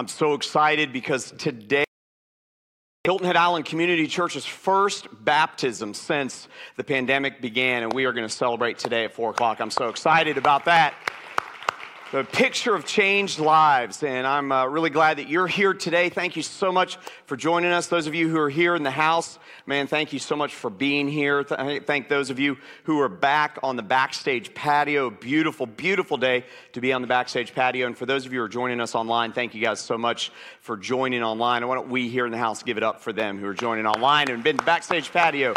I'm so excited because today, Hilton Head Island Community Church's first baptism since the pandemic began, and we are going to celebrate today at 4 o'clock. I'm so excited about that. The picture of changed lives, and I'm uh, really glad that you're here today. Thank you so much for joining us. Those of you who are here in the house, man, thank you so much for being here. I thank those of you who are back on the backstage patio. Beautiful, beautiful day to be on the backstage patio. And for those of you who are joining us online, thank you guys so much for joining online. And why don't we here in the house give it up for them who are joining online and been to backstage patio?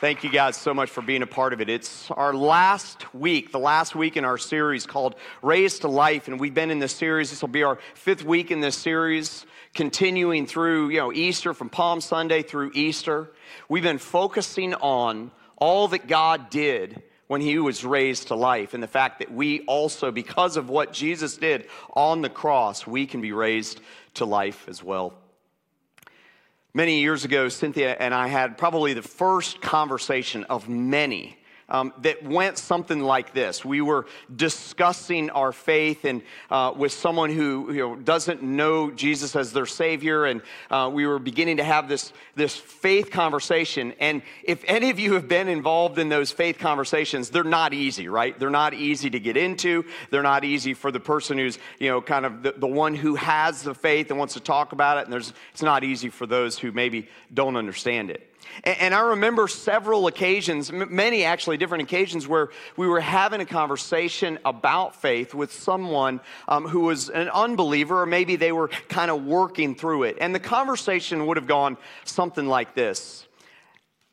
Thank you guys so much for being a part of it. It's our last week, the last week in our series called Raised to Life. And we've been in this series. This will be our fifth week in this series, continuing through, you know, Easter from Palm Sunday through Easter. We've been focusing on all that God did when he was raised to life and the fact that we also, because of what Jesus did on the cross, we can be raised to life as well. Many years ago, Cynthia and I had probably the first conversation of many um, that went something like this. We were discussing our faith and uh, with someone who you know, doesn't know Jesus as their Savior, and uh, we were beginning to have this, this faith conversation. And if any of you have been involved in those faith conversations, they're not easy, right? They're not easy to get into. They're not easy for the person who's, you know, kind of the, the one who has the faith and wants to talk about it. And there's, it's not easy for those who maybe don't understand it. And I remember several occasions, many actually different occasions, where we were having a conversation about faith with someone um, who was an unbeliever, or maybe they were kind of working through it. And the conversation would have gone something like this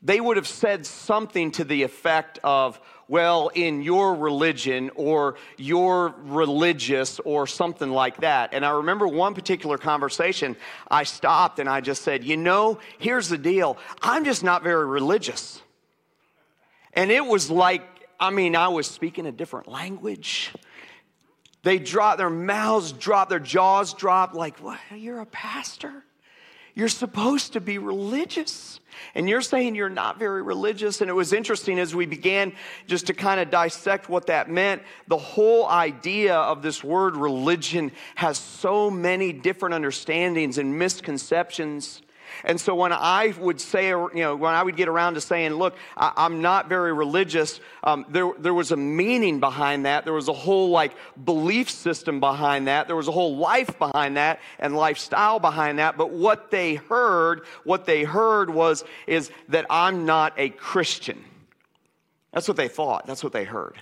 They would have said something to the effect of, well, in your religion or you're religious or something like that. And I remember one particular conversation, I stopped and I just said, you know, here's the deal. I'm just not very religious. And it was like, I mean, I was speaking a different language. They drop their mouths drop, their jaws drop, like, what? You're a pastor? You're supposed to be religious. And you're saying you're not very religious. And it was interesting as we began just to kind of dissect what that meant. The whole idea of this word religion has so many different understandings and misconceptions. And so when I would say, you know, when I would get around to saying, look, I, am not very religious, um, there, there was a meaning behind that. There was a whole like belief system behind that. There was a whole life behind that and lifestyle behind that. But what they heard, what they heard was, is that I'm not a Christian. That's what they thought. That's what they heard.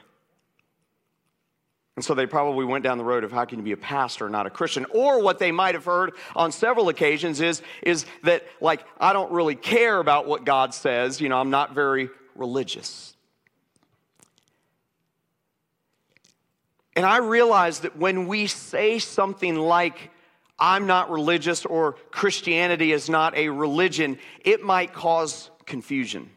And so they probably went down the road of how can you be a pastor, not a Christian? Or what they might have heard on several occasions is, is that, like, I don't really care about what God says. You know, I'm not very religious. And I realize that when we say something like, I'm not religious or Christianity is not a religion, it might cause confusion.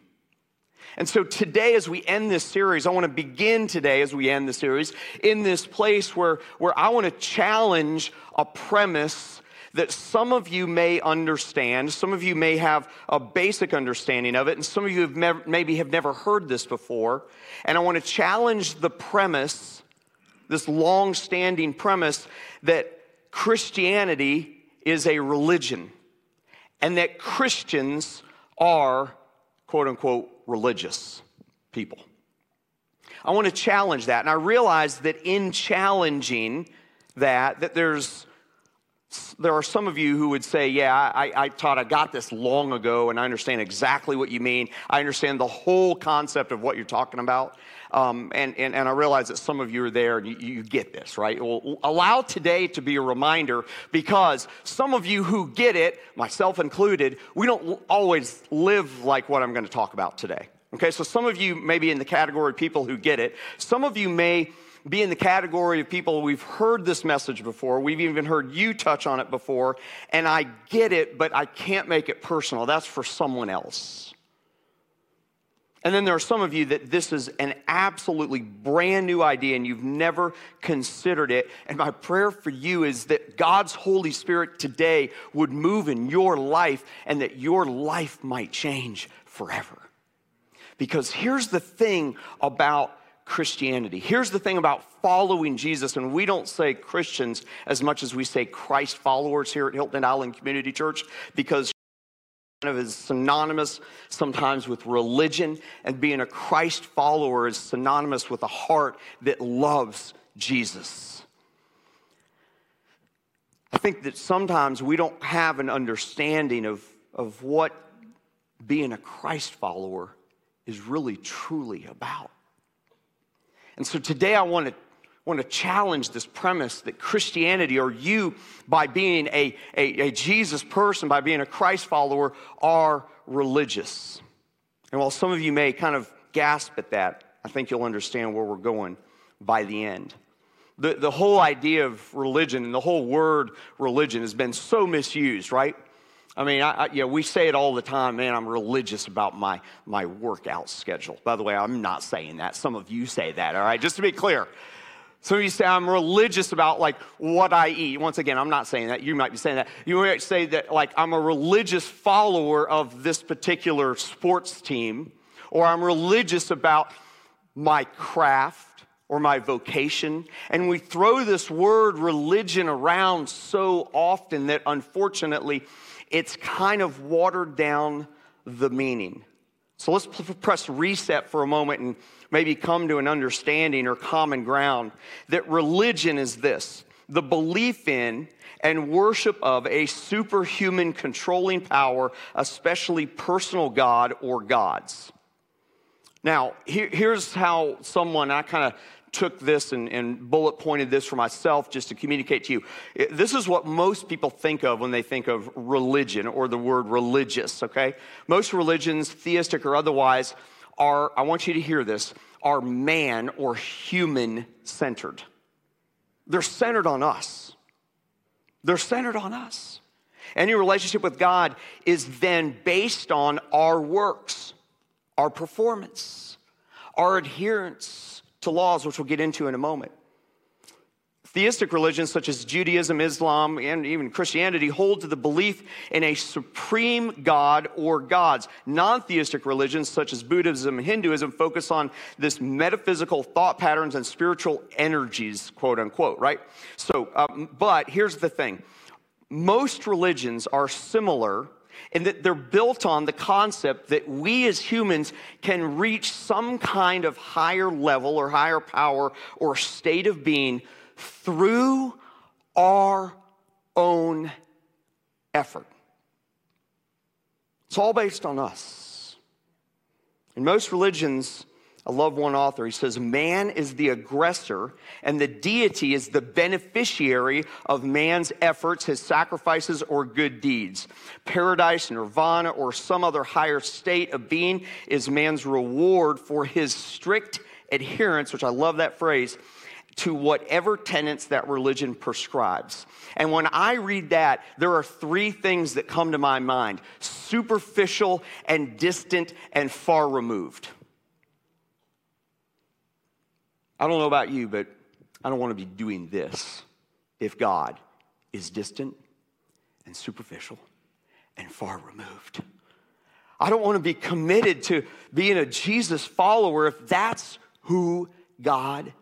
And so today, as we end this series, I want to begin today, as we end the series, in this place where, where I want to challenge a premise that some of you may understand, some of you may have a basic understanding of it, and some of you have maybe have never heard this before. And I want to challenge the premise, this long standing premise, that Christianity is a religion and that Christians are, quote unquote, religious people. I want to challenge that. And I realize that in challenging that, that there's there are some of you who would say, Yeah, I, I taught, I got this long ago, and I understand exactly what you mean. I understand the whole concept of what you're talking about. Um, and, and, and I realize that some of you are there and you, you get this, right? Well, allow today to be a reminder because some of you who get it, myself included, we don't always live like what I'm going to talk about today. Okay, so some of you may be in the category of people who get it. Some of you may be in the category of people we've heard this message before. We've even heard you touch on it before, and I get it, but I can't make it personal. That's for someone else. And then there are some of you that this is an absolutely brand new idea and you've never considered it. And my prayer for you is that God's Holy Spirit today would move in your life and that your life might change forever. Because here's the thing about Christianity. Here's the thing about following Jesus, and we don't say Christians as much as we say Christ followers here at Hilton Island Community Church because kind of is synonymous sometimes with religion, and being a Christ follower is synonymous with a heart that loves Jesus. I think that sometimes we don't have an understanding of, of what being a Christ follower is really truly about. And so today I want to want to challenge this premise that Christianity, or you, by being a, a, a, Jesus person, by being a Christ follower, are religious. And while some of you may kind of gasp at that, I think you'll understand where we're going by the end. The, the whole idea of religion and the whole word religion has been so misused, right? I mean, I, I, yeah, we say it all the time, man, I'm religious about my, my workout schedule. By the way, I'm not saying that. Some of you say that, all right? Just to be clear. Some of you say, I'm religious about like what I eat. Once again, I'm not saying that. You might be saying that. You might say that like I'm a religious follower of this particular sports team, or I'm religious about my craft or my vocation. And we throw this word religion around so often that unfortunately it's kind of watered down the meaning. So let's press reset for a moment and maybe come to an understanding or common ground that religion is this the belief in and worship of a superhuman controlling power, especially personal God or gods. Now, here, here's how someone, I kind of took this and, and, bullet pointed this for myself just to communicate to you. This is what most people think of when they think of religion or the word religious, okay? Most religions, theistic or otherwise, are, I want you to hear this, are man or human centered. They're centered on us. They're centered on us. Any relationship with God is then based on our works, our performance, our adherence to laws, which we'll get into in a moment. Theistic religions such as Judaism, Islam, and even Christianity hold to the belief in a supreme God or gods. Non theistic religions such as Buddhism and Hinduism focus on this metaphysical thought patterns and spiritual energies, quote unquote, right? So, um, but here's the thing most religions are similar and that they're built on the concept that we as humans can reach some kind of higher level or higher power or state of being through our own effort. It's all based on us. In most religions, I love one author. He says, Man is the aggressor, and the deity is the beneficiary of man's efforts, his sacrifices, or good deeds. Paradise, nirvana, or some other higher state of being is man's reward for his strict adherence, which I love that phrase, to whatever tenets that religion prescribes. And when I read that, there are three things that come to my mind superficial and distant and far removed. I don't know about you, but I don't want to be doing this if God is distant and superficial and far removed. I don't want to be committed to being a Jesus follower if that's who God is.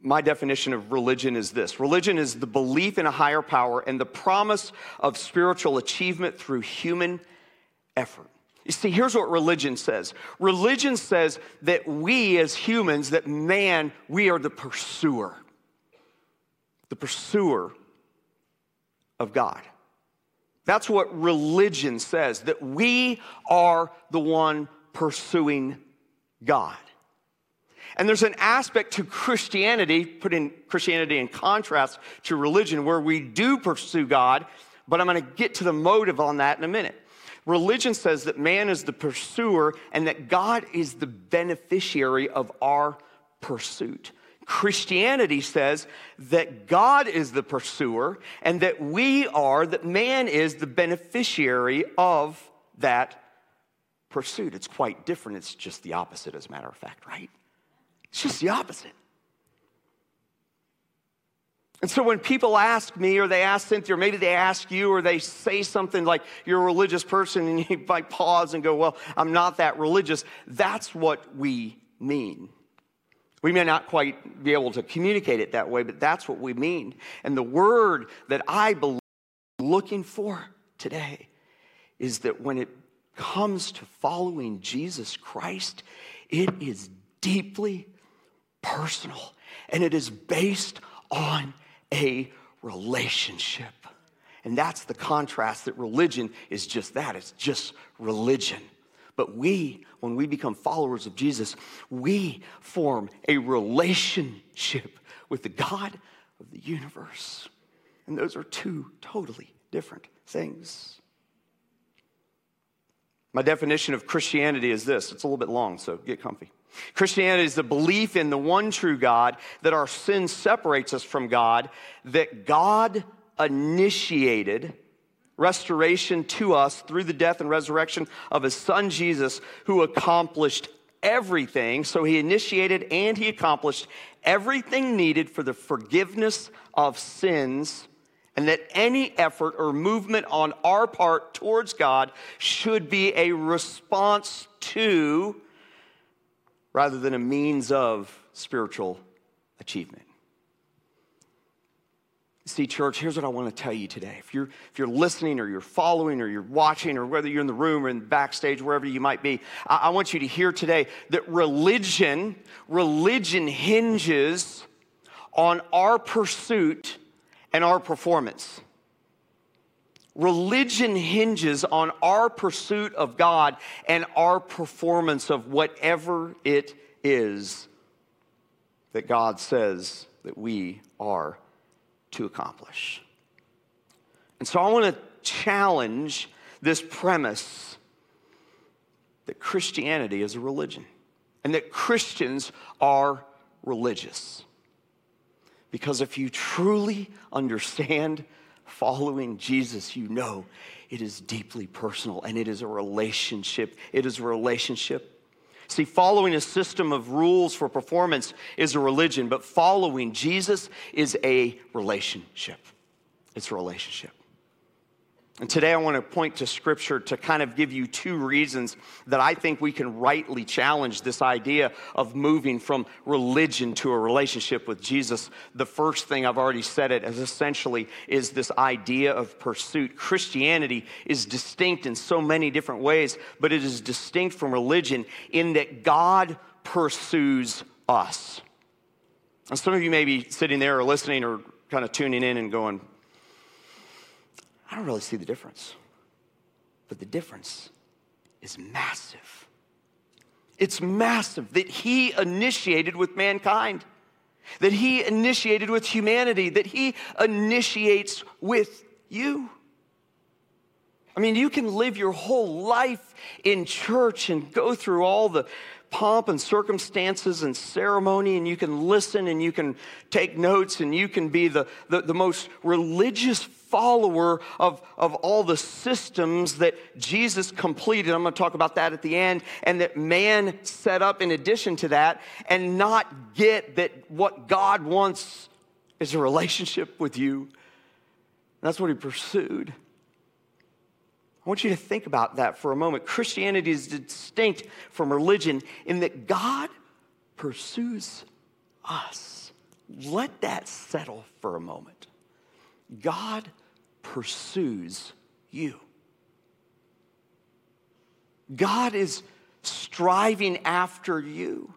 My definition of religion is this religion is the belief in a higher power and the promise of spiritual achievement through human effort. You see, here's what religion says religion says that we as humans, that man, we are the pursuer, the pursuer of God. That's what religion says, that we are the one pursuing God. And there's an aspect to Christianity, putting Christianity in contrast to religion, where we do pursue God, but I'm going to get to the motive on that in a minute. Religion says that man is the pursuer and that God is the beneficiary of our pursuit. Christianity says that God is the pursuer and that we are, that man is the beneficiary of that pursuit. It's quite different. It's just the opposite, as a matter of fact, right? It's just the opposite. And so when people ask me, or they ask Cynthia, or maybe they ask you, or they say something like, you're a religious person, and you might pause and go, well, I'm not that religious, that's what we mean. We may not quite be able to communicate it that way, but that's what we mean. And the word that I believe looking for today is that when it comes to following Jesus Christ, it is deeply personal and it is based on a relationship. And that's the contrast that religion is just that it's just religion. But we, when we become followers of Jesus, we form a relationship with the God of the universe. And those are two totally different things. My definition of Christianity is this it's a little bit long, so get comfy. Christianity is the belief in the one true God, that our sin separates us from God, that God initiated restoration to us through the death and resurrection of his son Jesus, who accomplished everything. So he initiated and he accomplished everything needed for the forgiveness of sins, and that any effort or movement on our part towards God should be a response to rather than a means of spiritual achievement. See, church, here's what I want to tell you today. If you're, if you're listening or you're following or you're watching or whether you're in the room or in the backstage, wherever you might be, I, I want you to hear today that religion, religion hinges on our pursuit and our performance. Religion hinges on our pursuit of God and our performance of whatever it is that God says that we are to accomplish. And so I want to challenge this premise that Christianity is a religion and that Christians are religious. Because if you truly understand following Jesus, you know it is deeply personal and it is a relationship. It is a relationship See, following a system of rules for performance is a religion, but following Jesus is a relationship. It's a relationship. And today I want to point to scripture to kind of give you two reasons that I think we can rightly challenge this idea of moving from religion to a relationship with Jesus. The first thing I've already said it as essentially is this idea of pursuit. Christianity is distinct in so many different ways, but it is distinct from religion in that God pursues us. And some of you may be sitting there or listening or kind of tuning in and going, I don't really see the difference. But the difference is massive. It's massive that he initiated with mankind, that he initiated with humanity, that he initiates with you. I mean, you can live your whole life in church and go through all the pomp and circumstances and ceremony, and you can listen and you can take notes and you can be the, the, the most religious follower of, of all the systems that Jesus completed. I'm going to talk about that at the end, and that man set up in addition to that, and not get that what God wants is a relationship with you. That's what he pursued. I want you to think about that for a moment. Christianity is distinct from religion in that God pursues us. Let that settle for a moment. God pursues you. God is striving after you.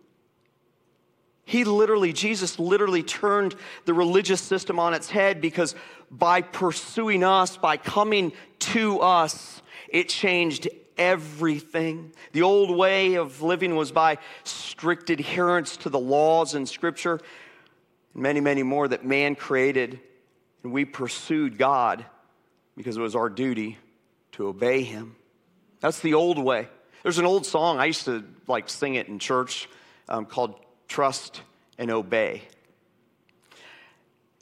He literally, Jesus literally turned the religious system on its head because by pursuing us, by coming to us, it changed everything. The old way of living was by strict adherence to the laws in Scripture, and many, many more that man created. And we pursued God because it was our duty to obey him. That's the old way. There's an old song, I used to like sing it in church um, called Trust and Obey.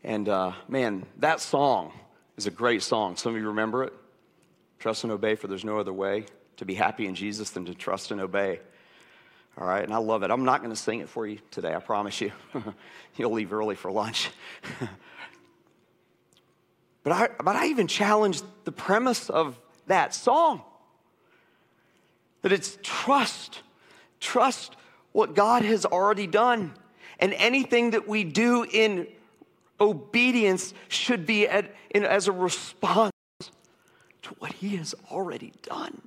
And uh, man, that song is a great song. Some of you remember it. Trust and obey, for there's no other way to be happy in Jesus than to trust and obey. All right, and I love it. I'm not going to sing it for you today, I promise you. You'll leave early for lunch. But I, but I even challenge the premise of that song that it's trust, trust what God has already done. And anything that we do in obedience should be at, in, as a response to what He has already done.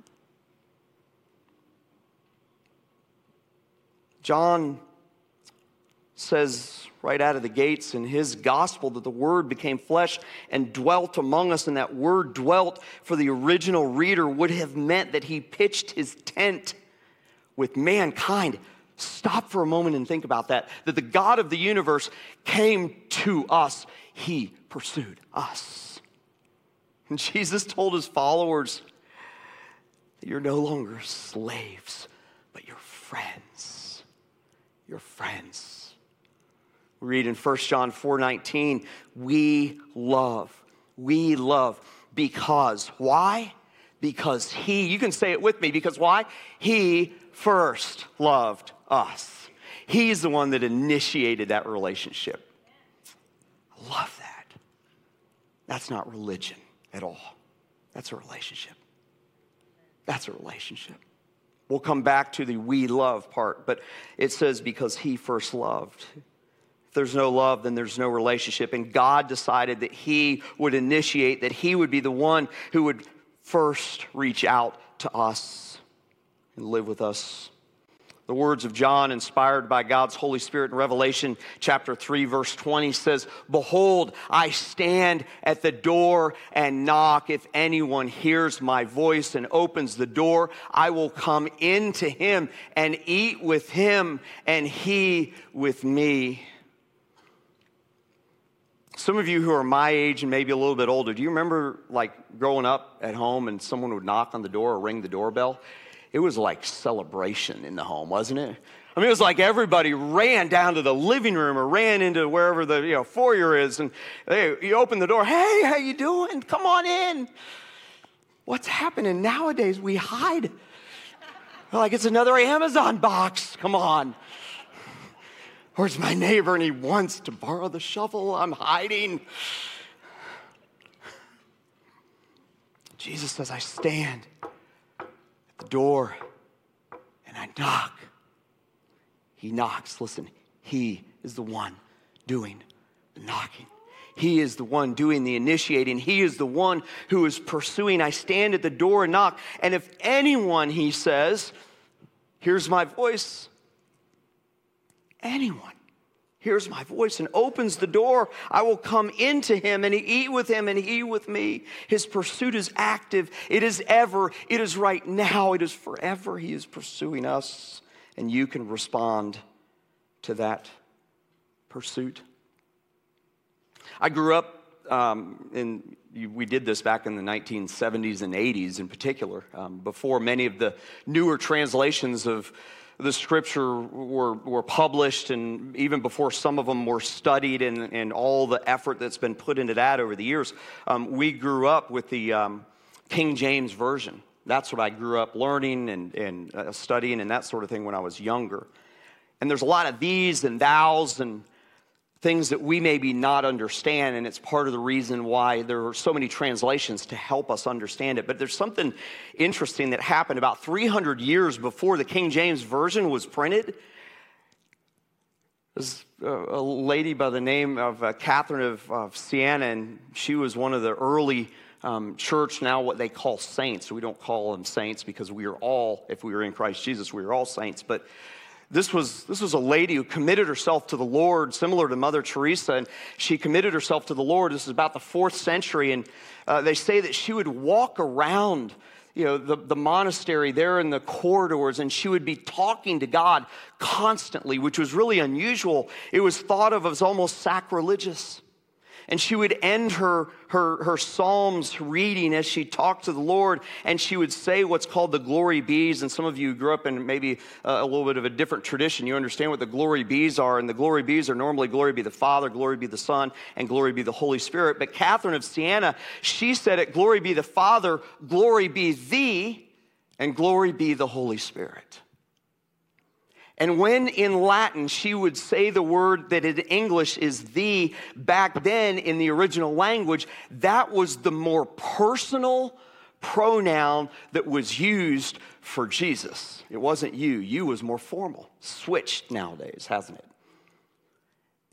John says right out of the gates in his gospel that the Word became flesh and dwelt among us, and that word dwelt for the original reader would have meant that he pitched his tent with mankind. Stop for a moment and think about that. That the God of the universe came to us, he pursued us. And Jesus told his followers that you're no longer slaves, but you're friends. You're friends. We read in 1 John 4:19, we love. We love because why? Because he, you can say it with me, because why? He first loved us. He's the one that initiated that relationship. I love that. That's not religion at all. That's a relationship. That's a relationship. We'll come back to the we love part, but it says because he first loved. There's no love, then there's no relationship. And God decided that He would initiate, that He would be the one who would first reach out to us and live with us. The words of John, inspired by God's Holy Spirit in Revelation chapter 3, verse 20 says, Behold, I stand at the door and knock. If anyone hears my voice and opens the door, I will come into him and eat with him, and he with me. Some of you who are my age and maybe a little bit older, do you remember like growing up at home and someone would knock on the door or ring the doorbell? It was like celebration in the home, wasn't it? I mean, it was like everybody ran down to the living room or ran into wherever the you know, foyer is, and they, you open the door. Hey, how you doing? Come on in. What's happening nowadays? We hide. Like it's another Amazon box. Come on. Where's my neighbor and he wants to borrow the shovel? I'm hiding. Jesus says, I stand at the door and I knock. He knocks. Listen, he is the one doing the knocking. He is the one doing the initiating. He is the one who is pursuing. I stand at the door and knock. And if anyone, he says, hears my voice anyone hears my voice and opens the door, I will come into him and eat with him and he with me. His pursuit is active. It is ever. It is right now. It is forever. He is pursuing us. And you can respond to that pursuit. I grew up um, in, we did this back in the 1970s and 80s in particular, um, before many of the newer translations of the scripture were, were published, and even before some of them were studied, and, and all the effort that's been put into that over the years, um, we grew up with the um, King James Version. That's what I grew up learning and, and uh, studying and that sort of thing when I was younger. And there's a lot of these and thous and things that we maybe not understand, and it's part of the reason why there are so many translations to help us understand it. But there's something interesting that happened about 300 years before the King James Version was printed. There's a lady by the name of uh, Catherine of, of, Siena, and she was one of the early um, church, now what they call saints. We don't call them saints because we are all, if we are in Christ Jesus, we are all saints. But this was, this was a lady who committed herself to the Lord, similar to Mother Teresa, and she committed herself to the Lord. This is about the fourth century, and uh, they say that she would walk around you know, the, the monastery there in the corridors, and she would be talking to God constantly, which was really unusual. It was thought of as almost sacrilegious. And she would end her, her, her Psalms reading as she talked to the Lord, and she would say what's called the glory bees. And some of you grew up in maybe uh, a little bit of a different tradition. You understand what the glory bees are. And the glory bees are normally glory be the Father, glory be the Son, and glory be the Holy Spirit. But Catherine of Siena, she said it glory be the Father, glory be thee, and glory be the Holy Spirit. And when in Latin she would say the word that in English is the, back then in the original language, that was the more personal pronoun that was used for Jesus. It wasn't you, you was more formal. Switched nowadays, hasn't it?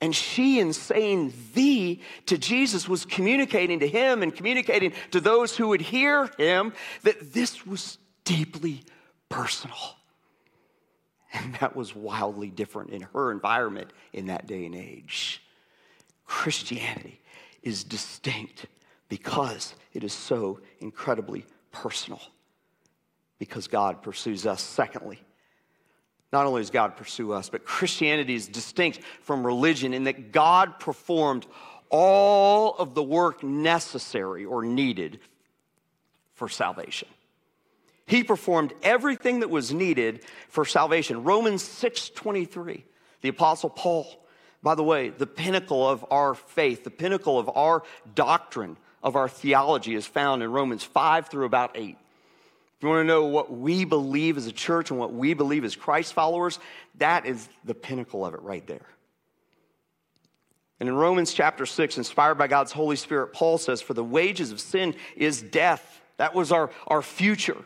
And she, in saying thee to Jesus, was communicating to him and communicating to those who would hear him that this was deeply personal. And that was wildly different in her environment in that day and age. Christianity is distinct because it is so incredibly personal. Because God pursues us. Secondly, not only does God pursue us, but Christianity is distinct from religion in that God performed all of the work necessary or needed for salvation. He performed everything that was needed for salvation. Romans 6:23. The apostle Paul, by the way, the pinnacle of our faith, the pinnacle of our doctrine, of our theology is found in Romans 5 through about 8. If you want to know what we believe as a church and what we believe as Christ followers, that is the pinnacle of it right there. And in Romans chapter 6, inspired by God's Holy Spirit, Paul says, For the wages of sin is death. That was our, our future.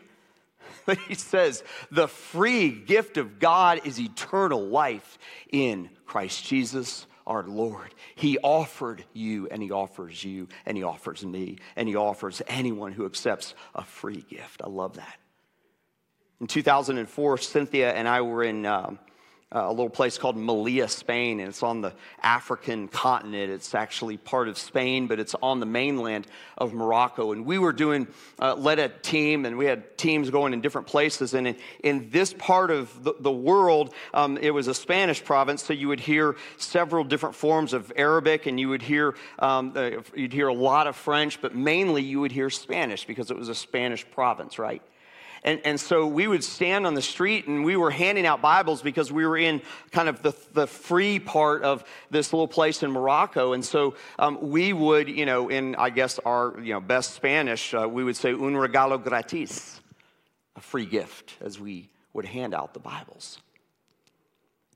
He says, the free gift of God is eternal life in Christ Jesus our Lord. He offered you, and He offers you, and He offers me, and He offers anyone who accepts a free gift. I love that. In 2004, Cynthia and I were in. Um, uh, a little place called Melilla, Spain, and it's on the African continent. It's actually part of Spain, but it's on the mainland of Morocco. And we were doing, uh, led a team, and we had teams going in different places. And in, in this part of the, the world, um, it was a Spanish province, so you would hear several different forms of Arabic, and you would hear um, uh, you'd hear a lot of French, but mainly you would hear Spanish because it was a Spanish province, right? And, and so we would stand on the street and we were handing out Bibles because we were in kind of the, the free part of this little place in Morocco. And so um, we would, you know, in I guess our you know, best Spanish, uh, we would say un regalo gratis, a free gift, as we would hand out the Bibles.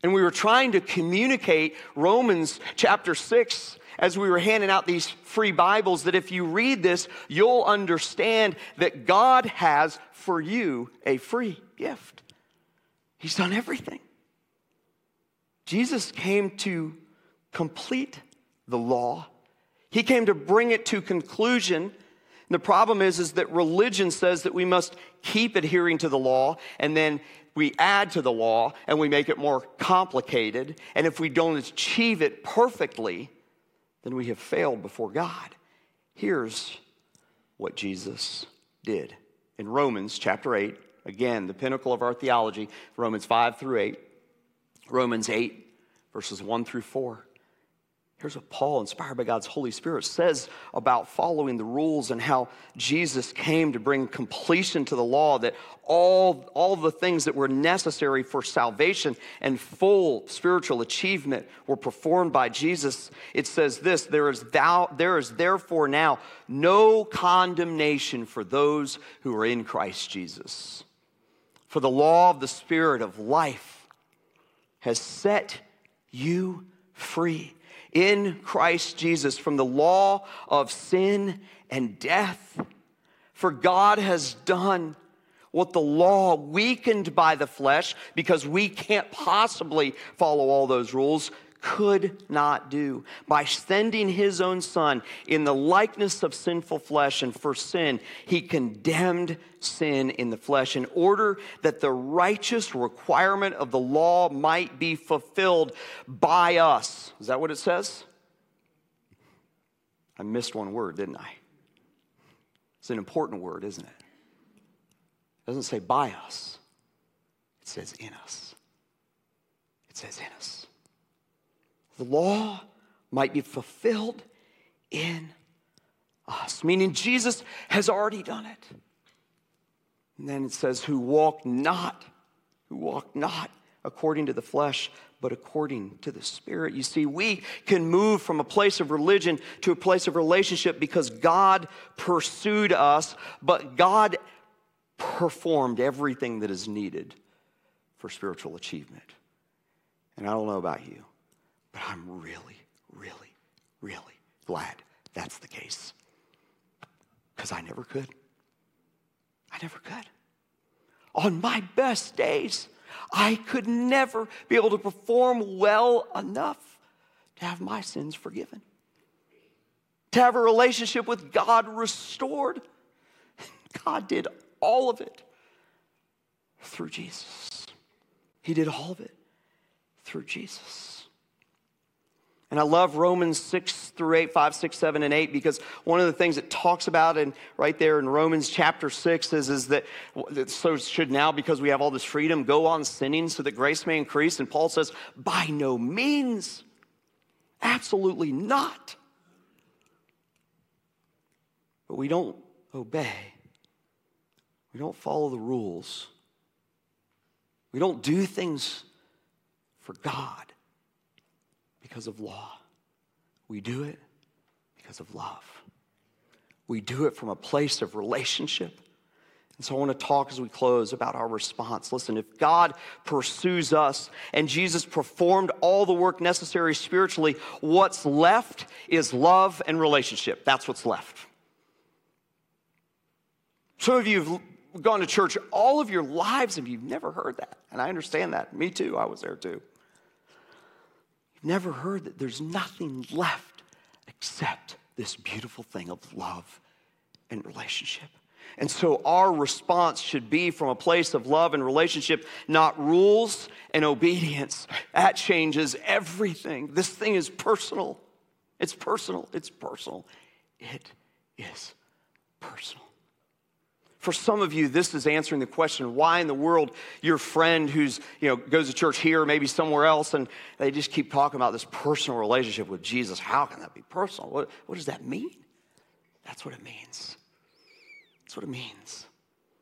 And we were trying to communicate Romans chapter 6 as we were handing out these free Bibles that if you read this, you'll understand that God has for you a free gift. He's done everything. Jesus came to complete the law. He came to bring it to conclusion. And the problem is, is that religion says that we must keep adhering to the law, and then we add to the law and we make it more complicated. And if we don't achieve it perfectly, then we have failed before God. Here's what Jesus did. In Romans chapter 8, again, the pinnacle of our theology, Romans 5 through 8, Romans 8, verses 1 through 4. Here's what Paul, inspired by God's Holy Spirit, says about following the rules and how Jesus came to bring completion to the law, that all, all the things that were necessary for salvation and full spiritual achievement were performed by Jesus. It says this there is, thou, there is therefore now no condemnation for those who are in Christ Jesus. For the law of the Spirit of life has set you free in Christ Jesus from the law of sin and death. For God has done what the law, weakened by the flesh, because we can't possibly follow all those rules, could not do by sending his own son in the likeness of sinful flesh and for sin he condemned sin in the flesh in order that the righteous requirement of the law might be fulfilled by us. Is that what it says? I missed one word didn't i? It's an important word isn't it? It doesn't say by us. It says in us. It says in us the law might be fulfilled in us, meaning Jesus has already done it. And then it says, who walk not, who walk not according to the flesh, but according to the Spirit. You see, we can move from a place of religion to a place of relationship because God pursued us, but God performed everything that is needed for spiritual achievement. And I don't know about you, but I'm really, really, really glad that's the case. Because I never could. I never could. On my best days, I could never be able to perform well enough to have my sins forgiven, to have a relationship with God restored. God did all of it through Jesus. He did all of it through Jesus. And I love Romans 6 through 8, 5, 6, 7, and 8, because one of the things it talks about and right there in Romans chapter 6 is, is that so should now, because we have all this freedom, go on sinning so that grace may increase. And Paul says, by no means, absolutely not. But we don't obey, we don't follow the rules, we don't do things for God because of law. We do it because of love. We do it from a place of relationship. And so I want to talk as we close about our response. Listen, if God pursues us and Jesus performed all the work necessary spiritually, what's left is love and relationship. That's what's left. Some of you have gone to church all of your lives and you've never heard that. And I understand that. Me too. I was there too never heard that there's nothing left except this beautiful thing of love and relationship. And so our response should be from a place of love and relationship, not rules and obedience. That changes everything. This thing is personal. It's personal. It's personal. It is personal. For some of you, this is answering the question why in the world your friend who's, you know, goes to church here, maybe somewhere else, and they just keep talking about this personal relationship with Jesus. How can that be personal? What, what does that mean? That's what it means. That's what it means.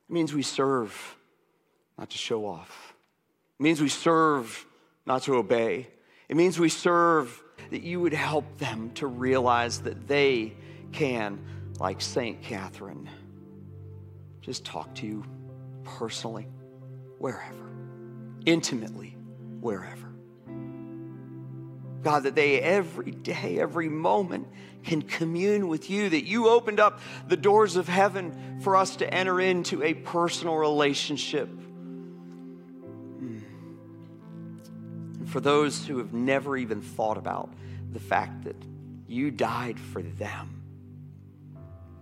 It means we serve, not to show off. It means we serve, not to obey. It means we serve that you would help them to realize that they can, like St. Catherine just talk to you personally, wherever, intimately, wherever. God, that they every day, every moment can commune with you, that you opened up the doors of heaven for us to enter into a personal relationship. Hmm. And for those who have never even thought about the fact that you died for them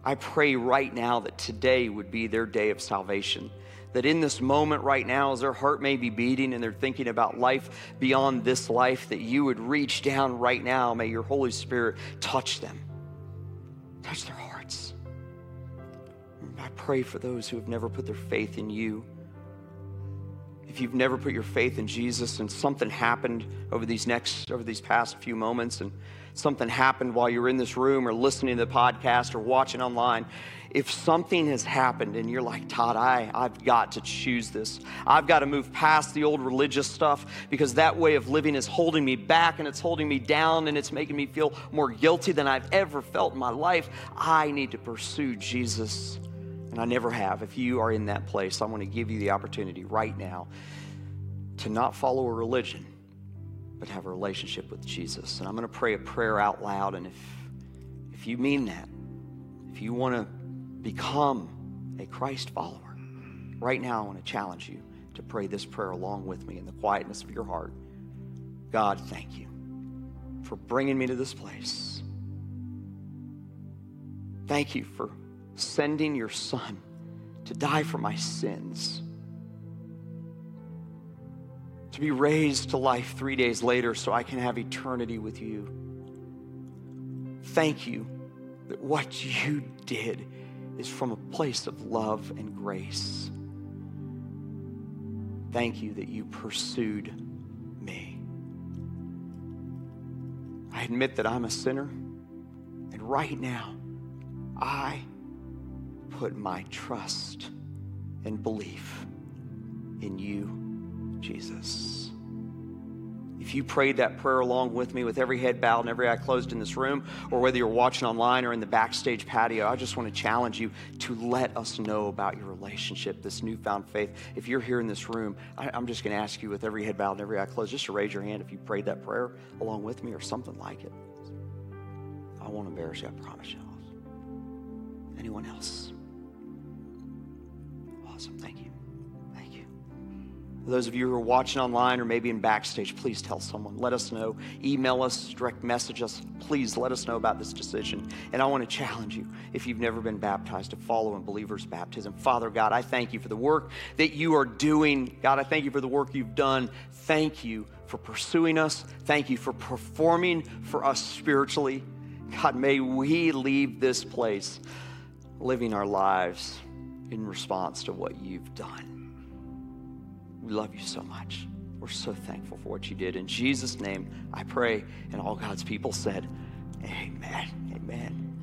I pray right now that today would be their day of salvation. That in this moment right now, as their heart may be beating and they're thinking about life beyond this life, that you would reach down right now. May your Holy Spirit touch them, touch their hearts. I pray for those who have never put their faith in you. If you've never put your faith in Jesus and something happened over these next, over these past few moments, and something happened while you're in this room or listening to the podcast or watching online, if something has happened and you're like, Todd, I, I've got to choose this. I've got to move past the old religious stuff because that way of living is holding me back and it's holding me down and it's making me feel more guilty than I've ever felt in my life. I need to pursue Jesus. And I never have. If you are in that place, I want to give you the opportunity right now to not follow a religion but have a relationship with Jesus. And I'm going to pray a prayer out loud. And if, if you mean that, if you want to become a Christ follower, right now I want to challenge you to pray this prayer along with me in the quietness of your heart. God, thank you for bringing me to this place. Thank you for sending your son to die for my sins to be raised to life three days later so I can have eternity with you. Thank you that what you did is from a place of love and grace. Thank you that you pursued me. I admit that I'm a sinner, and right now, I put my trust and belief in you Jesus. If you prayed that prayer along with me, with every head bowed and every eye closed in this room, or whether you're watching online or in the backstage patio, I just want to challenge you to let us know about your relationship, this newfound faith. If you're here in this room, I, am just going to ask you, with every head bowed and every eye closed, just to raise your hand if you prayed that prayer along with me or something like it. I won't embarrass you, I promise you. Anyone else? Awesome. Thank you. Thank you. For those of you who are watching online or maybe in backstage, please tell someone. Let us know. Email us, direct message us. Please let us know about this decision. And I want to challenge you, if you've never been baptized, to follow in believers' baptism. Father God, I thank you for the work that you are doing. God, I thank you for the work you've done. Thank you for pursuing us. Thank you for performing for us spiritually. God, may we leave this place living our lives in response to what you've done. We love you so much. We're so thankful for what you did. In Jesus' name, I pray. And all God's people said, Amen. Amen.